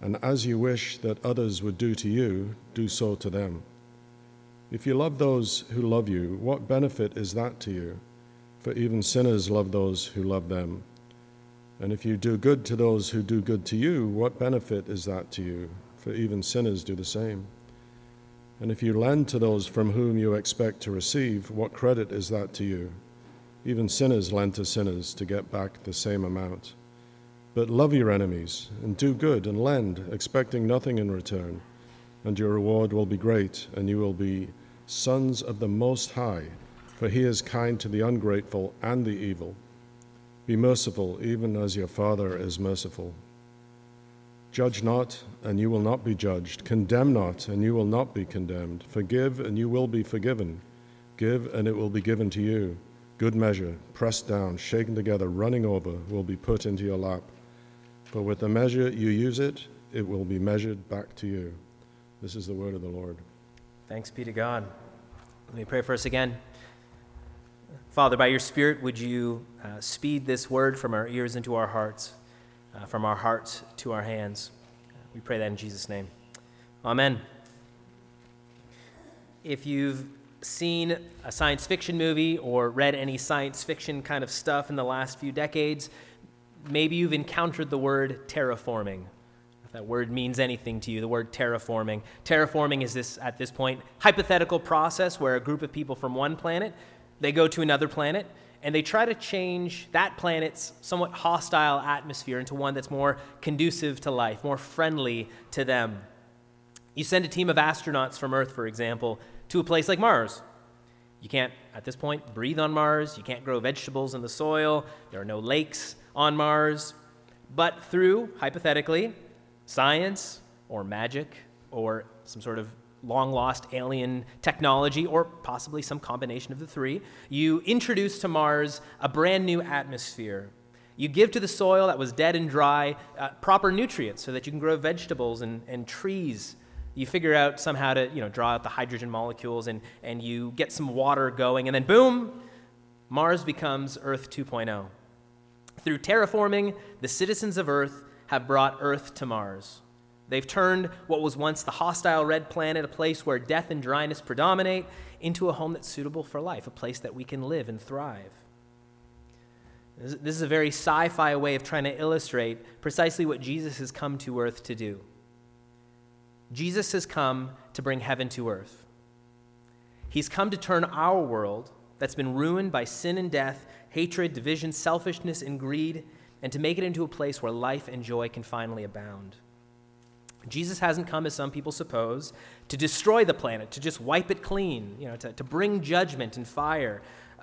And as you wish that others would do to you, do so to them. If you love those who love you, what benefit is that to you? For even sinners love those who love them. And if you do good to those who do good to you, what benefit is that to you? For even sinners do the same. And if you lend to those from whom you expect to receive, what credit is that to you? Even sinners lend to sinners to get back the same amount. But love your enemies, and do good, and lend, expecting nothing in return, and your reward will be great, and you will be sons of the Most High, for he is kind to the ungrateful and the evil. Be merciful, even as your Father is merciful. Judge not, and you will not be judged. Condemn not, and you will not be condemned. Forgive, and you will be forgiven. Give, and it will be given to you. Good measure, pressed down, shaken together, running over, will be put into your lap. For with the measure you use it, it will be measured back to you. This is the word of the Lord. Thanks be to God. Let me pray for us again. Father, by your Spirit, would you uh, speed this word from our ears into our hearts, uh, from our hearts to our hands? We pray that in Jesus' name. Amen. If you've seen a science fiction movie or read any science fiction kind of stuff in the last few decades, maybe you've encountered the word terraforming. If that word means anything to you, the word terraforming. Terraforming is this, at this point, hypothetical process where a group of people from one planet they go to another planet and they try to change that planet's somewhat hostile atmosphere into one that's more conducive to life, more friendly to them. You send a team of astronauts from Earth, for example, to a place like Mars. You can't, at this point, breathe on Mars. You can't grow vegetables in the soil. There are no lakes on Mars. But through, hypothetically, science or magic or some sort of long lost alien technology, or possibly some combination of the three. You introduce to Mars a brand new atmosphere. You give to the soil that was dead and dry uh, proper nutrients so that you can grow vegetables and, and trees. You figure out somehow to you know, draw out the hydrogen molecules and, and you get some water going, and then boom, Mars becomes Earth 2.0. Through terraforming, the citizens of Earth have brought Earth to Mars. They've turned what was once the hostile red planet, a place where death and dryness predominate, into a home that's suitable for life, a place that we can live and thrive. This is a very sci fi way of trying to illustrate precisely what Jesus has come to earth to do. Jesus has come to bring heaven to earth. He's come to turn our world that's been ruined by sin and death, hatred, division, selfishness, and greed, and to make it into a place where life and joy can finally abound. Jesus hasn't come, as some people suppose, to destroy the planet, to just wipe it clean, you know, to, to bring judgment and fire.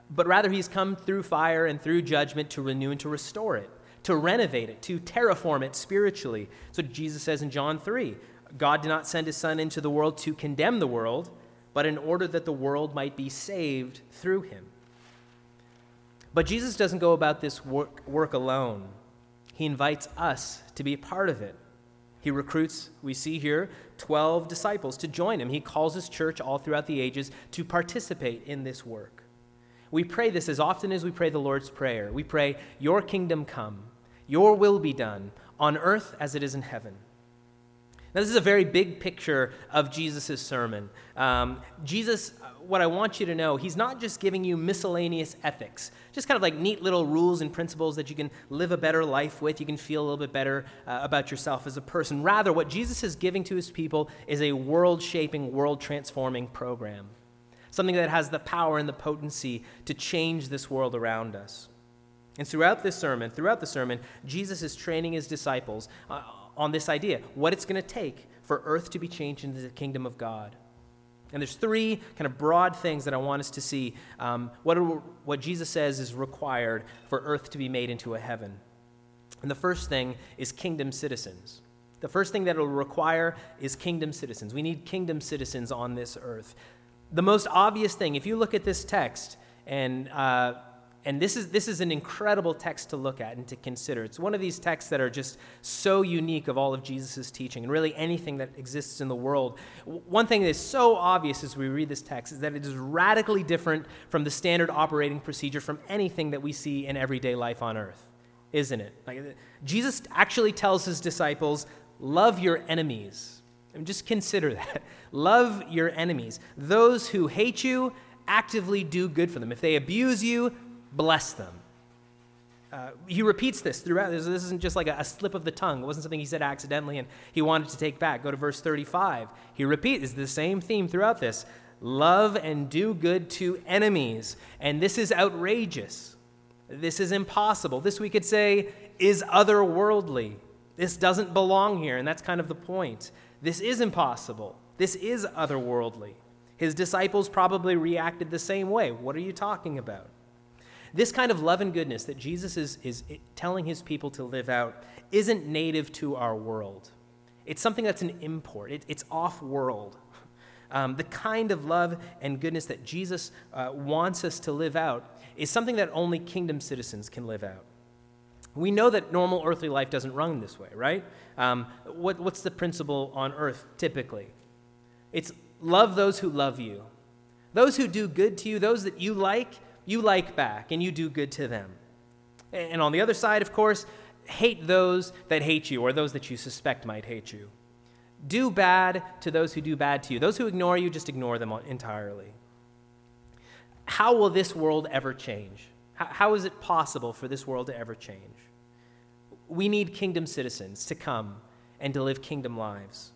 But rather, he's come through fire and through judgment to renew and to restore it, to renovate it, to terraform it spiritually. So Jesus says in John 3 God did not send his Son into the world to condemn the world, but in order that the world might be saved through him. But Jesus doesn't go about this work, work alone, he invites us to be a part of it. He recruits, we see here, 12 disciples to join him. He calls his church all throughout the ages to participate in this work. We pray this as often as we pray the Lord's Prayer. We pray, Your kingdom come, your will be done, on earth as it is in heaven. Now, this is a very big picture of Jesus' sermon. Um, Jesus, what I want you to know, he's not just giving you miscellaneous ethics, just kind of like neat little rules and principles that you can live a better life with. You can feel a little bit better uh, about yourself as a person. Rather, what Jesus is giving to his people is a world shaping, world transforming program. Something that has the power and the potency to change this world around us. And throughout this sermon, throughout the sermon, Jesus is training his disciples uh, on this idea what it's going to take for earth to be changed into the kingdom of God. And there's three kind of broad things that I want us to see. Um, what, what Jesus says is required for earth to be made into a heaven. And the first thing is kingdom citizens. The first thing that it'll require is kingdom citizens. We need kingdom citizens on this earth. The most obvious thing, if you look at this text, and uh, and this is, this is an incredible text to look at and to consider. It's one of these texts that are just so unique of all of Jesus' teaching and really anything that exists in the world. One thing that is so obvious as we read this text is that it is radically different from the standard operating procedure from anything that we see in everyday life on earth, isn't it? Like, uh, Jesus actually tells his disciples, Love your enemies. I mean, just consider that. Love your enemies. Those who hate you, actively do good for them. If they abuse you, bless them. Uh, he repeats this throughout. This, this isn't just like a, a, slip of the tongue. It wasn't something he said accidentally and he wanted to take back. Go to verse 35. He repeats, the same theme throughout this. Love and do good to enemies. And this is outrageous. This is impossible. This, we could say, is otherworldly. This doesn't belong here, and that's kind of the point. This is impossible. This is otherworldly. His disciples probably reacted the same way. What are you talking about? This kind of love and goodness that Jesus is, is telling his people to live out isn't native to our world. It's something that's an import, it, it's off world. Um, the kind of love and goodness that Jesus uh, wants us to live out is something that only kingdom citizens can live out. We know that normal earthly life doesn't run this way, right? Um, what, what's the principle on earth typically? It's love those who love you. Those who do good to you, those that you like, you like back and you do good to them. And on the other side, of course, hate those that hate you or those that you suspect might hate you. Do bad to those who do bad to you. Those who ignore you, just ignore them entirely. How will this world ever change? How is it possible for this world to ever change? We need kingdom citizens to come and to live kingdom lives.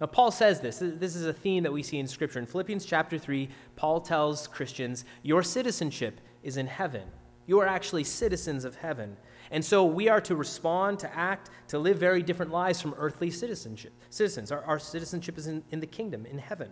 Now, Paul says this. This is a theme that we see in Scripture. In Philippians chapter 3, Paul tells Christians, Your citizenship is in heaven. You are actually citizens of heaven. And so we are to respond, to act, to live very different lives from earthly citizenship. Citizens. Our, our citizenship is in, in the kingdom, in heaven.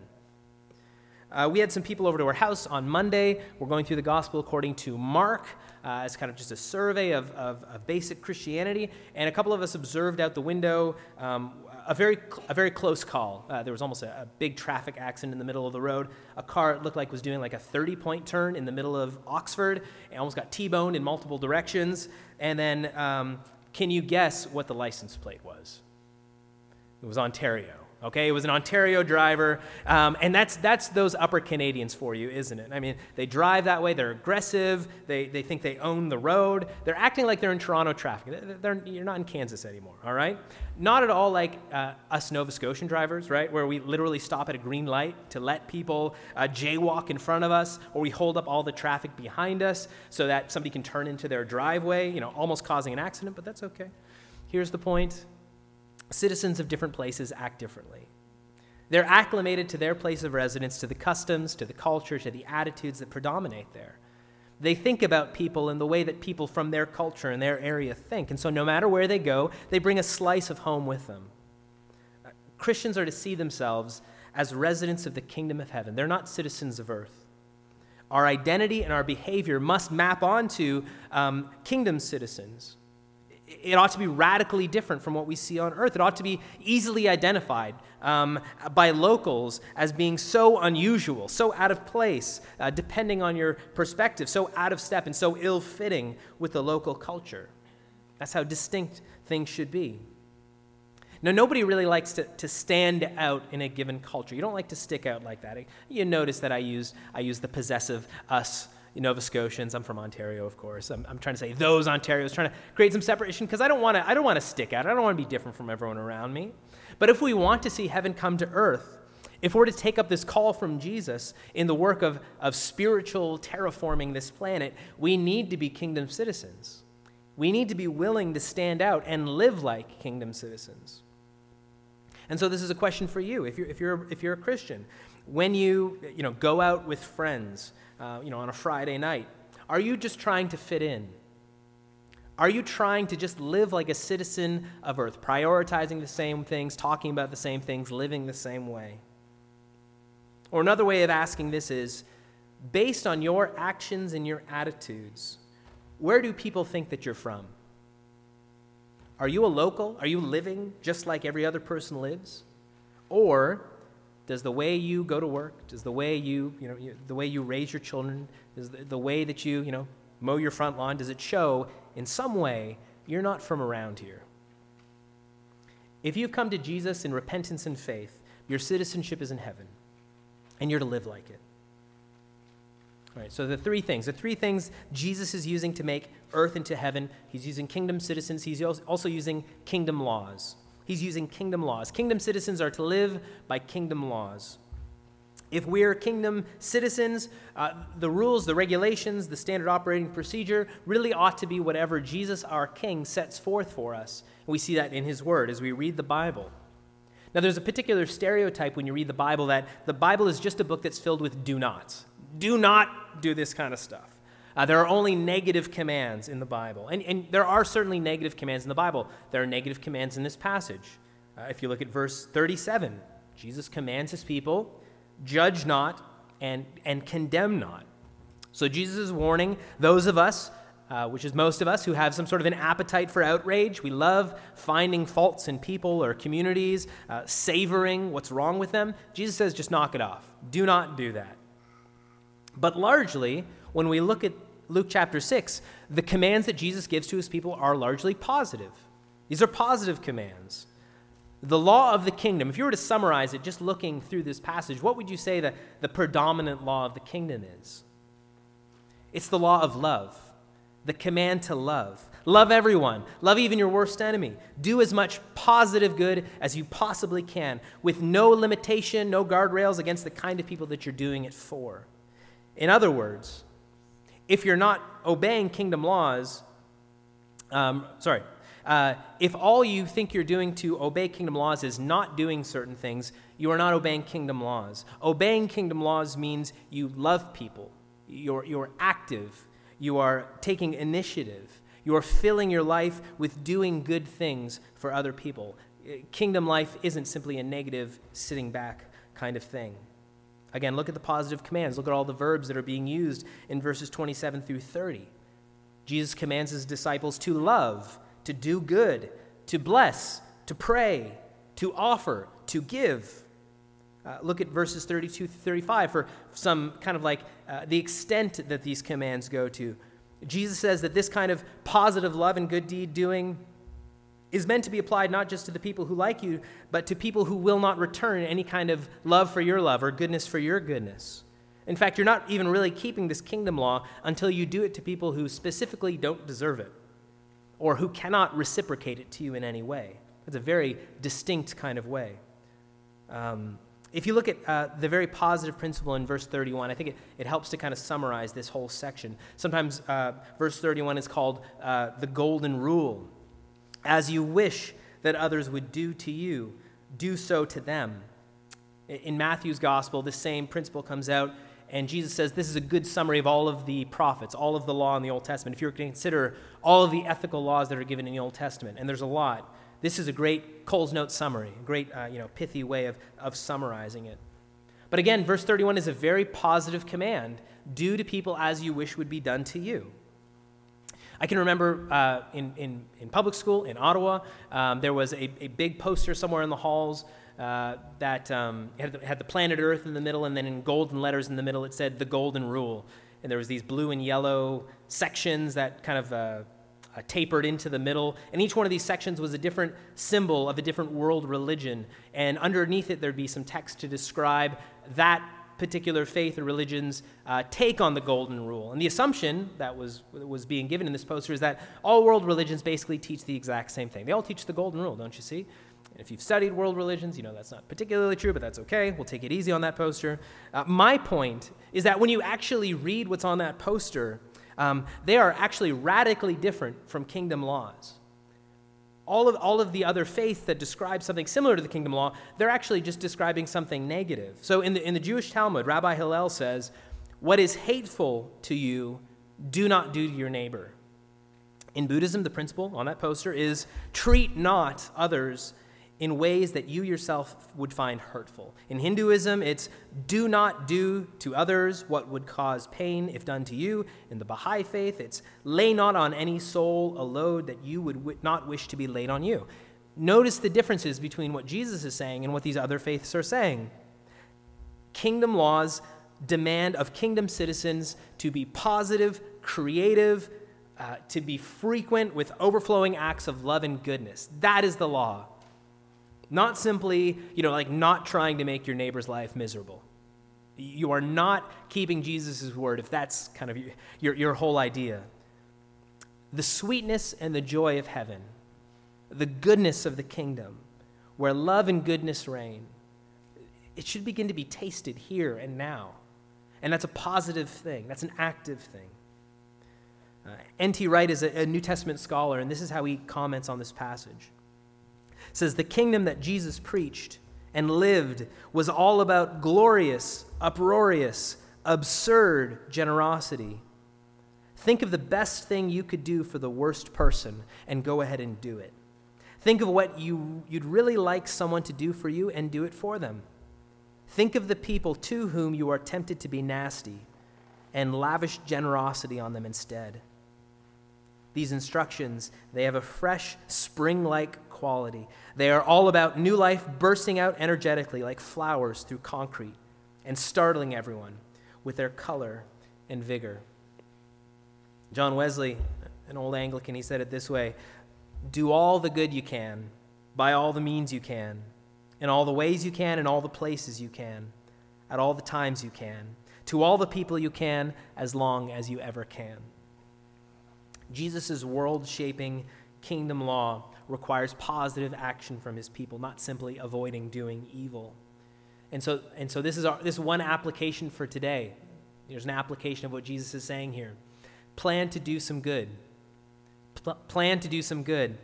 Uh, we had some people over to our house on Monday. We're going through the gospel according to Mark. Uh, it's kind of just a survey of, of, of, basic Christianity. And a couple of us observed out the window um, a very, a very close call. Uh, there was almost a, a, big traffic accident in the middle of the road. A car looked like was doing like a 30 point turn in the middle of Oxford and almost got T boned in multiple directions. And then, um, can you guess what the license plate was? It was Ontario. Okay, it was an Ontario driver, um, and that's, that's those upper Canadians for you, isn't it? I mean, they drive that way, they're aggressive, they, they think they own the road, they're acting like they're in Toronto traffic. They're, you're not in Kansas anymore, all right? Not at all like uh, us Nova Scotian drivers, right, where we literally stop at a green light to let people uh, jaywalk in front of us, or we hold up all the traffic behind us so that somebody can turn into their driveway, you know, almost causing an accident, but that's okay. Here's the point citizens of different places act differently. They're acclimated to their place of residence, to the customs, to the culture, to the attitudes that predominate there. They think about people in the way that people from their culture and their area think. And so, no matter where they go, they bring a slice of home with them. Christians are to see themselves as residents of the kingdom of heaven, they're not citizens of earth. Our identity and our behavior must map onto um, kingdom citizens it ought to be radically different from what we see on earth. It ought to be easily identified um, by locals as being so unusual, so out of place, uh, depending on your perspective, so out of step and so ill fitting with the local culture. That's how distinct things should be. Now, nobody really likes to, to stand out in a given culture. You don't like to stick out like that. You notice that I use, I use the possessive us Nova Scotians. I'm from Ontario, of course. I'm, I'm trying to say those Ontarios, trying to create some separation because I don't want to. I don't want to stick out. I don't want to be different from everyone around me. But if we want to see heaven come to earth, if we're to take up this call from Jesus in the work of, of spiritual terraforming this planet, we need to be kingdom citizens. We need to be willing to stand out and live like kingdom citizens. And so this is a question for you. If you're, if you're, if you're a Christian, when you, you know, go out with friends, uh, you know, on a Friday night? Are you just trying to fit in? Are you trying to just live like a citizen of earth, prioritizing the same things, talking about the same things, living the same way? Or another way of asking this is based on your actions and your attitudes, where do people think that you're from? Are you a local? Are you living just like every other person lives? Or does the way you go to work, does the way you, you know, the way you raise your children, does the, the way that you, you know, mow your front lawn, does it show in some way you're not from around here? If you've come to Jesus in repentance and faith, your citizenship is in heaven, and you're to live like it. All right, so the three things, the three things Jesus is using to make earth into heaven, he's using kingdom citizens, he's also using kingdom laws. He's using kingdom laws. Kingdom citizens are to live by kingdom laws. If we're kingdom citizens, uh, the rules, the regulations, the standard operating procedure really ought to be whatever Jesus, our King, sets forth for us. We see that in his word as we read the Bible. Now, there's a particular stereotype when you read the Bible that the Bible is just a book that's filled with do nots. Do not do this kind of stuff. Uh, there are only negative commands in the Bible. And, and there are certainly negative commands in the Bible. There are negative commands in this passage. Uh, if you look at verse 37, Jesus commands his people judge not and, and condemn not. So Jesus is warning those of us, uh, which is most of us, who have some sort of an appetite for outrage. We love finding faults in people or communities, uh, savoring what's wrong with them. Jesus says, just knock it off. Do not do that. But largely, when we look at Luke chapter 6, the commands that Jesus gives to his people are largely positive. These are positive commands. The law of the kingdom, if you were to summarize it just looking through this passage, what would you say that the predominant law of the kingdom is? It's the law of love, the command to love. Love everyone. Love even your worst enemy. Do as much positive good as you possibly can with no limitation, no guardrails against the kind of people that you're doing it for. In other words, if you're not obeying kingdom laws, um, sorry, uh, if all you think you're doing to obey kingdom laws is not doing certain things, you are not obeying kingdom laws. Obeying kingdom laws means you love people, you're, you're active, you are taking initiative, you are filling your life with doing good things for other people. Kingdom life isn't simply a negative, sitting back kind of thing. Again, look at the positive commands. Look at all the verbs that are being used in verses 27 through 30. Jesus commands his disciples to love, to do good, to bless, to pray, to offer, to give. Uh, look at verses 32 through 35 for some kind of like uh, the extent that these commands go to. Jesus says that this kind of positive love and good deed doing is meant to be applied not just to the people who like you, but to people who will not return any kind of love for your love or goodness for your goodness. In fact, you're not even really keeping this kingdom law until you do it to people who specifically don't deserve it or who cannot reciprocate it to you in any way. It's a very distinct kind of way. Um, if you look at uh, the very positive principle in verse 31, I think it, it helps to kind of summarize this whole section. Sometimes uh, verse 31 is called uh, the golden rule. As you wish that others would do to you, do so to them. In Matthew's gospel, the same principle comes out, and Jesus says this is a good summary of all of the prophets, all of the law in the Old Testament. If you were to consider all of the ethical laws that are given in the Old Testament, and there's a lot, this is a great Coles Note summary, a great, uh, you know, pithy way of, of summarizing it. But again, verse 31 is a very positive command do to people as you wish would be done to you. I can remember uh, in, in, in public school in Ottawa, um, there was a, a big poster somewhere in the halls uh, that um, had, the, had the planet Earth in the middle, and then in golden letters in the middle it said the Golden Rule. And there was these blue and yellow sections that kind of uh, uh, tapered into the middle, and each one of these sections was a different symbol of a different world religion. And underneath it, there'd be some text to describe that particular faith or religion's uh, take on the golden rule. And the assumption that was, was being given in this poster is that all world religions basically teach the exact same thing. They all teach the golden rule, don't you see? And if you've studied world religions, you know that's not particularly true, but that's okay. We'll take it easy on that poster. Uh, my point is that when you actually read what's on that poster, um, they are actually radically different from kingdom laws all of, all of the other faiths that describe something similar to the kingdom law, they're actually just describing something negative. So in the, in the Jewish Talmud, Rabbi Hillel says, What is hateful to you, do not do to your neighbor. In Buddhism, the principle on that poster is treat not others in ways that you yourself would find hurtful. In Hinduism, it's do not do to others what would cause pain if done to you. In the Baha'i faith, it's lay not on any soul a load that you would not wish to be laid on you. Notice the differences between what Jesus is saying and what these other faiths are saying. Kingdom laws demand of kingdom citizens to be positive, creative, uh, to be frequent with overflowing acts of love and goodness. That is the law. Not simply, you know, like not trying to make your neighbor's life miserable. You are not keeping Jesus' word if that's kind of your, your, whole idea. The sweetness and the joy of heaven, the goodness of the kingdom, where love and goodness reign, it should begin to be tasted here and now. And that's a positive thing, that's an active thing. Uh, N.T. Wright is a, a New Testament scholar, and this is how he comments on this passage says the kingdom that Jesus preached and lived was all about glorious, uproarious, absurd generosity. Think of the best thing you could do for the worst person and go ahead and do it. Think of what you, you'd really like someone to do for you and do it for them. Think of the people to whom you are tempted to be nasty and lavish generosity on them instead. These instructions, they have a fresh, spring like quality. They are all about new life bursting out energetically like flowers through concrete and startling everyone with their color and vigor. John Wesley, an old Anglican, he said it this way Do all the good you can, by all the means you can, in all the ways you can, in all the places you can, at all the times you can, to all the people you can, as long as you ever can. Jesus' world shaping kingdom law requires positive action from his people, not simply avoiding doing evil. And so, and so this, is our, this is one application for today. There's an application of what Jesus is saying here. Plan to do some good. Pl- plan to do some good.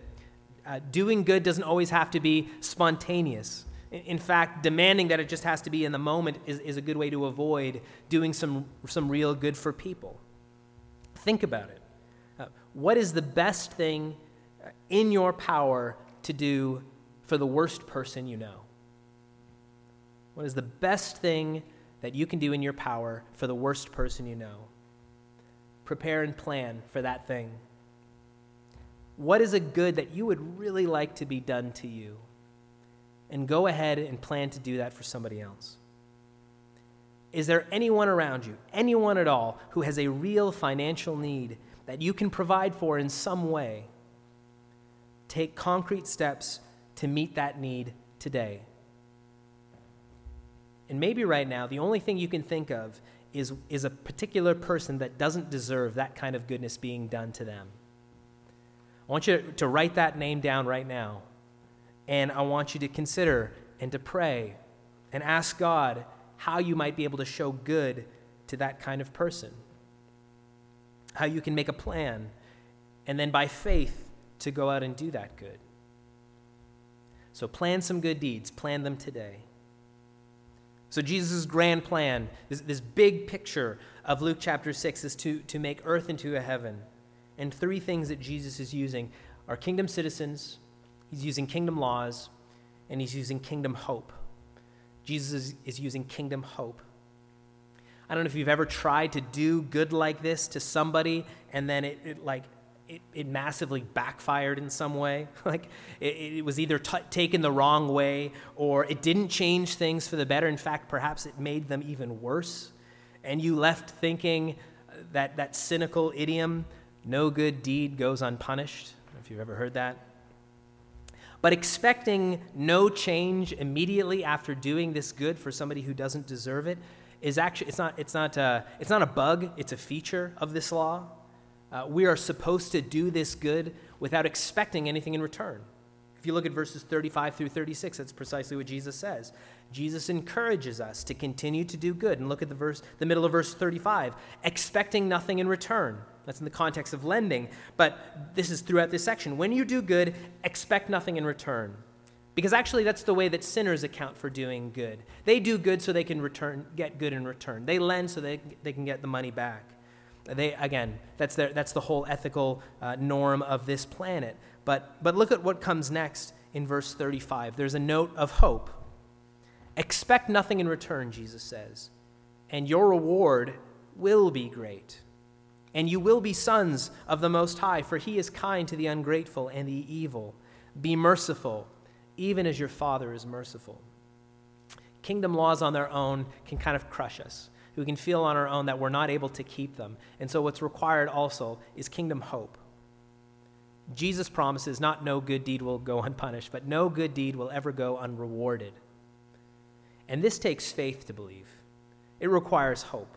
Uh, doing good doesn't always have to be spontaneous. In, fact, demanding that it just has to be in the moment is, is a good way to avoid doing some, some real good for people. Think about it. Uh, what is the best thing in your power to do for the worst person you know? What is the best thing that you can do in your power for the worst person you know? Prepare and plan for that thing. What is a good that you would really like to be done to you? And go ahead and plan to do that for somebody else. Is there anyone around you, anyone at all, who has a real financial need that you can provide for in some way? Take concrete steps to meet that need today. And maybe right now, the only thing you can think of is, is a particular person that doesn't deserve that kind of goodness being done to them. I want you to write that name down right now. And I want you to consider and to pray and ask God how you might be able to show good to that kind of person. How you can make a plan. And then by faith, to go out and do that good. So plan some good deeds, plan them today. So, Jesus' grand plan, this, this big picture of Luke chapter 6, is to, to make earth into a heaven. And three things that Jesus is using are kingdom citizens, he's using kingdom laws, and he's using kingdom hope. Jesus is, using kingdom hope. I don't know if you've ever tried to do good like this to somebody and then it, it like it, it massively backfired in some way. like it, it was either t- taken the wrong way or it didn't change things for the better. In fact, perhaps it made them even worse. And you left thinking that that cynical idiom, no good deed goes unpunished. if you've ever heard that. But expecting no change immediately after doing this good for somebody who doesn't deserve it is actually it's not it's not a, uh, it's not a bug it's a feature of this law uh, we are supposed to do this good without expecting anything in return. If you look at verses 35 through 36, that's precisely what Jesus says. Jesus encourages us to continue to do good. And look at the verse, the middle of verse 35, expecting nothing in return. That's in the context of lending, but this is throughout this section. When you do good, expect nothing in return. Because actually, that's the way that sinners account for doing good. They do good so they can return, get good in return. They lend so they, they can get the money back. They, again, that's, their, that's the whole ethical uh, norm of this planet. But, but look at what comes next in verse 35. There's a note of hope. Expect nothing in return, Jesus says, and your reward will be great. And you will be sons of the Most High, for he is kind to the ungrateful and the evil. Be merciful, even as your Father is merciful. Kingdom laws on their own can kind of crush us. We can feel on our own that we're not able to keep them. And so, what's required also is kingdom hope. Jesus promises not no good deed will go unpunished, but no good deed will ever go unrewarded. And this takes faith to believe, it requires hope.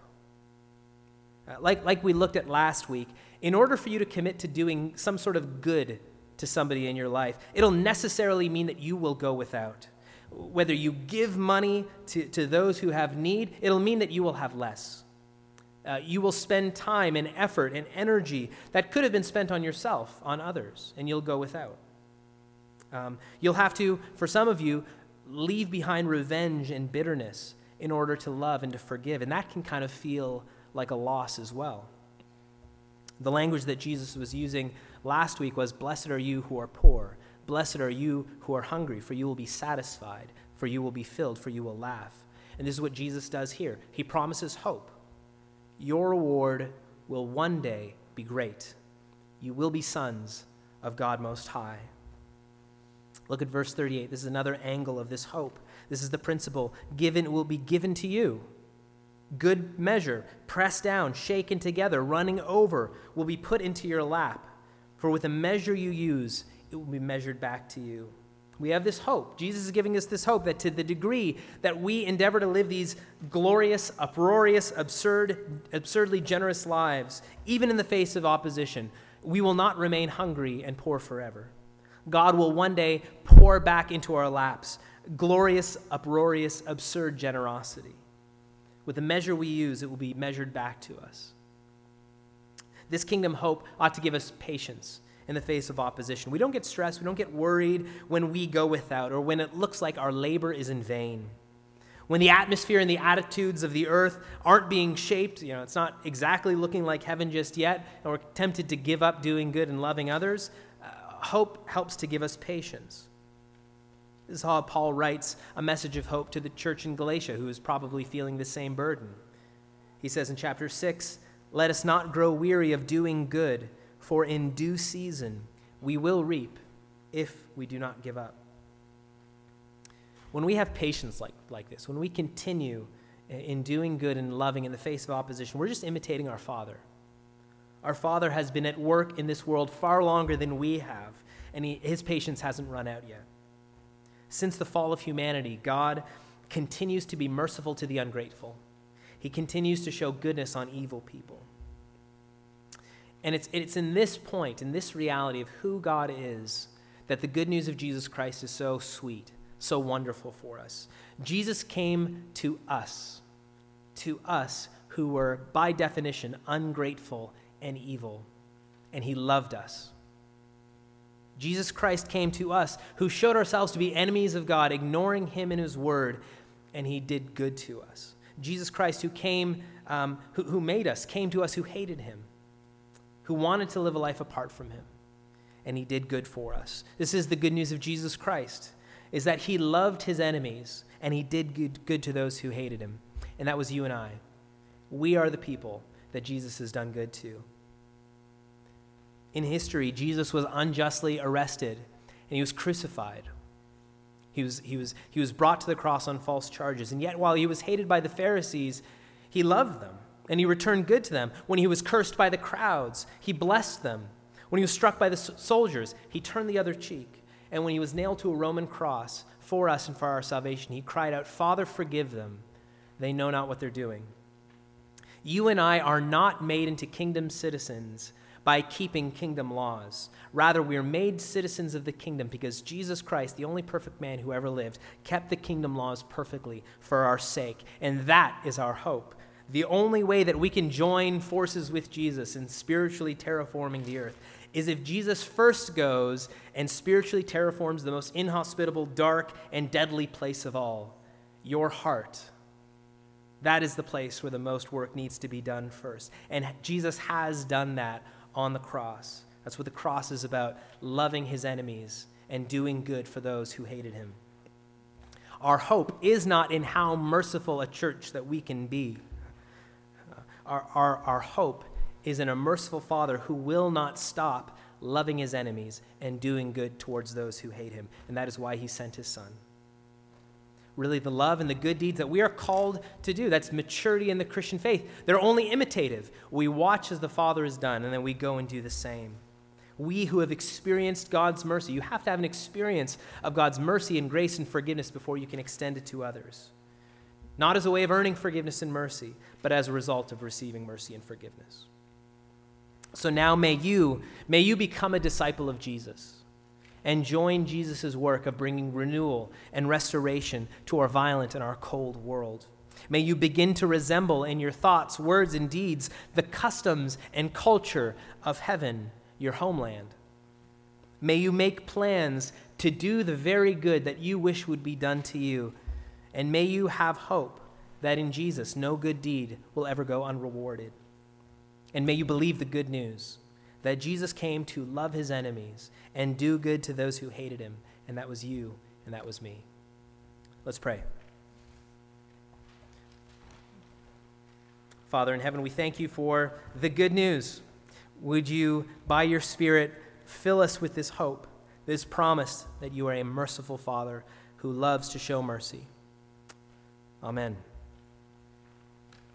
Uh, like, like we looked at last week, in order for you to commit to doing some sort of good to somebody in your life, it'll necessarily mean that you will go without. Whether you give money to, to those who have need, it'll mean that you will have less. Uh, you will spend time and effort and energy that could have been spent on yourself, on others, and you'll go without. Um, you'll have to, for some of you, leave behind revenge and bitterness in order to love and to forgive. And that can kind of feel like a loss as well. The language that Jesus was using last week was Blessed are you who are poor. Blessed are you who are hungry, for you will be satisfied, for you will be filled, for you will laugh. And this is what Jesus does here. He promises hope. Your reward will one day be great. You will be sons of God Most High. Look at verse 38. This is another angle of this hope. This is the principle given will be given to you. Good measure, pressed down, shaken together, running over, will be put into your lap. For with the measure you use, it will be measured back to you. We have this hope. Jesus is giving us this hope that to the degree that we endeavor to live these glorious, uproarious, absurd, absurdly generous lives, even in the face of opposition, we will not remain hungry and poor forever. God will one day pour back into our laps glorious, uproarious, absurd generosity. With the measure we use, it will be measured back to us. This kingdom hope ought to give us patience in the face of opposition. We don't get stressed, we don't get worried when we go without or when it looks like our labor is in vain. When the atmosphere and the attitudes of the earth aren't being shaped, you know, it's not exactly looking like heaven just yet, and we're tempted to give up doing good and loving others, uh, hope helps to give us patience. This is how Paul writes a message of hope to the church in Galatia, who is probably feeling the same burden. He says in chapter 6 Let us not grow weary of doing good, for in due season we will reap if we do not give up. When we have patience like, like this, when we continue in doing good and loving in the face of opposition, we're just imitating our Father. Our Father has been at work in this world far longer than we have, and he, his patience hasn't run out yet. Since the fall of humanity, God continues to be merciful to the ungrateful. He continues to show goodness on evil people. And it's, it's in this point, in this reality of who God is, that the good news of Jesus Christ is so sweet, so wonderful for us. Jesus came to us, to us who were, by definition, ungrateful and evil, and he loved us. Jesus Christ came to us who showed ourselves to be enemies of God, ignoring him and his word, and he did good to us. Jesus Christ, who came, um, who, who made us, came to us who hated him, who wanted to live a life apart from him, and he did good for us. This is the good news of Jesus Christ, is that he loved his enemies, and he did good, to those who hated him. And that was you and I. We are the people that Jesus has done good to in history, Jesus was unjustly arrested and he was crucified. He was, he, was, he was brought to the cross on false charges. And yet, while he was hated by the Pharisees, he loved them and he returned good to them. When he was cursed by the crowds, he blessed them. When he was struck by the soldiers, he turned the other cheek. And when he was nailed to a Roman cross for us and for our salvation, he cried out, Father, forgive them. They know not what they're doing. You and I are not made into kingdom citizens by keeping kingdom laws. Rather, we are made citizens of the kingdom because Jesus Christ, the only perfect man who ever lived, kept the kingdom laws perfectly for our sake. And that is our hope. The only way that we can join forces with Jesus in spiritually terraforming the earth is if Jesus first goes and spiritually terraforms the most inhospitable, dark, and deadly place of all your heart. That is the place where the most work needs to be done first. And Jesus has done that on the cross. That's what the cross is about loving his enemies and doing good for those who hated him. Our hope is not in how merciful a church that we can be. Our, our, our hope is in a merciful Father who will not stop loving his enemies and doing good towards those who hate him. And that is why he sent his Son. Really, the love and the good deeds that we are called to do. That's maturity in the Christian faith. They're only imitative. We watch as the Father has done, and then we go and do the same. We who have experienced God's mercy, you have to have an experience of God's mercy and grace and forgiveness before you can extend it to others. Not as a way of earning forgiveness and mercy, but as a result of receiving mercy and forgiveness. So now may you, may you become a disciple of Jesus and join Jesus' work of bringing renewal and restoration to our violent and our cold world. May you begin to resemble in your thoughts, words, and deeds the customs and culture of heaven, your homeland. May you make plans to do the very good that you wish would be done to you. And may you have hope that in Jesus no good deed will ever go unrewarded. And may you believe the good news that Jesus came to love his enemies and do good to those who hated him, and that was you, and that was me. Let's pray. Father in heaven, we thank you for the good news. Would you, by your Spirit, fill us with this hope, this promise that you are a merciful Father who loves to show mercy? Amen.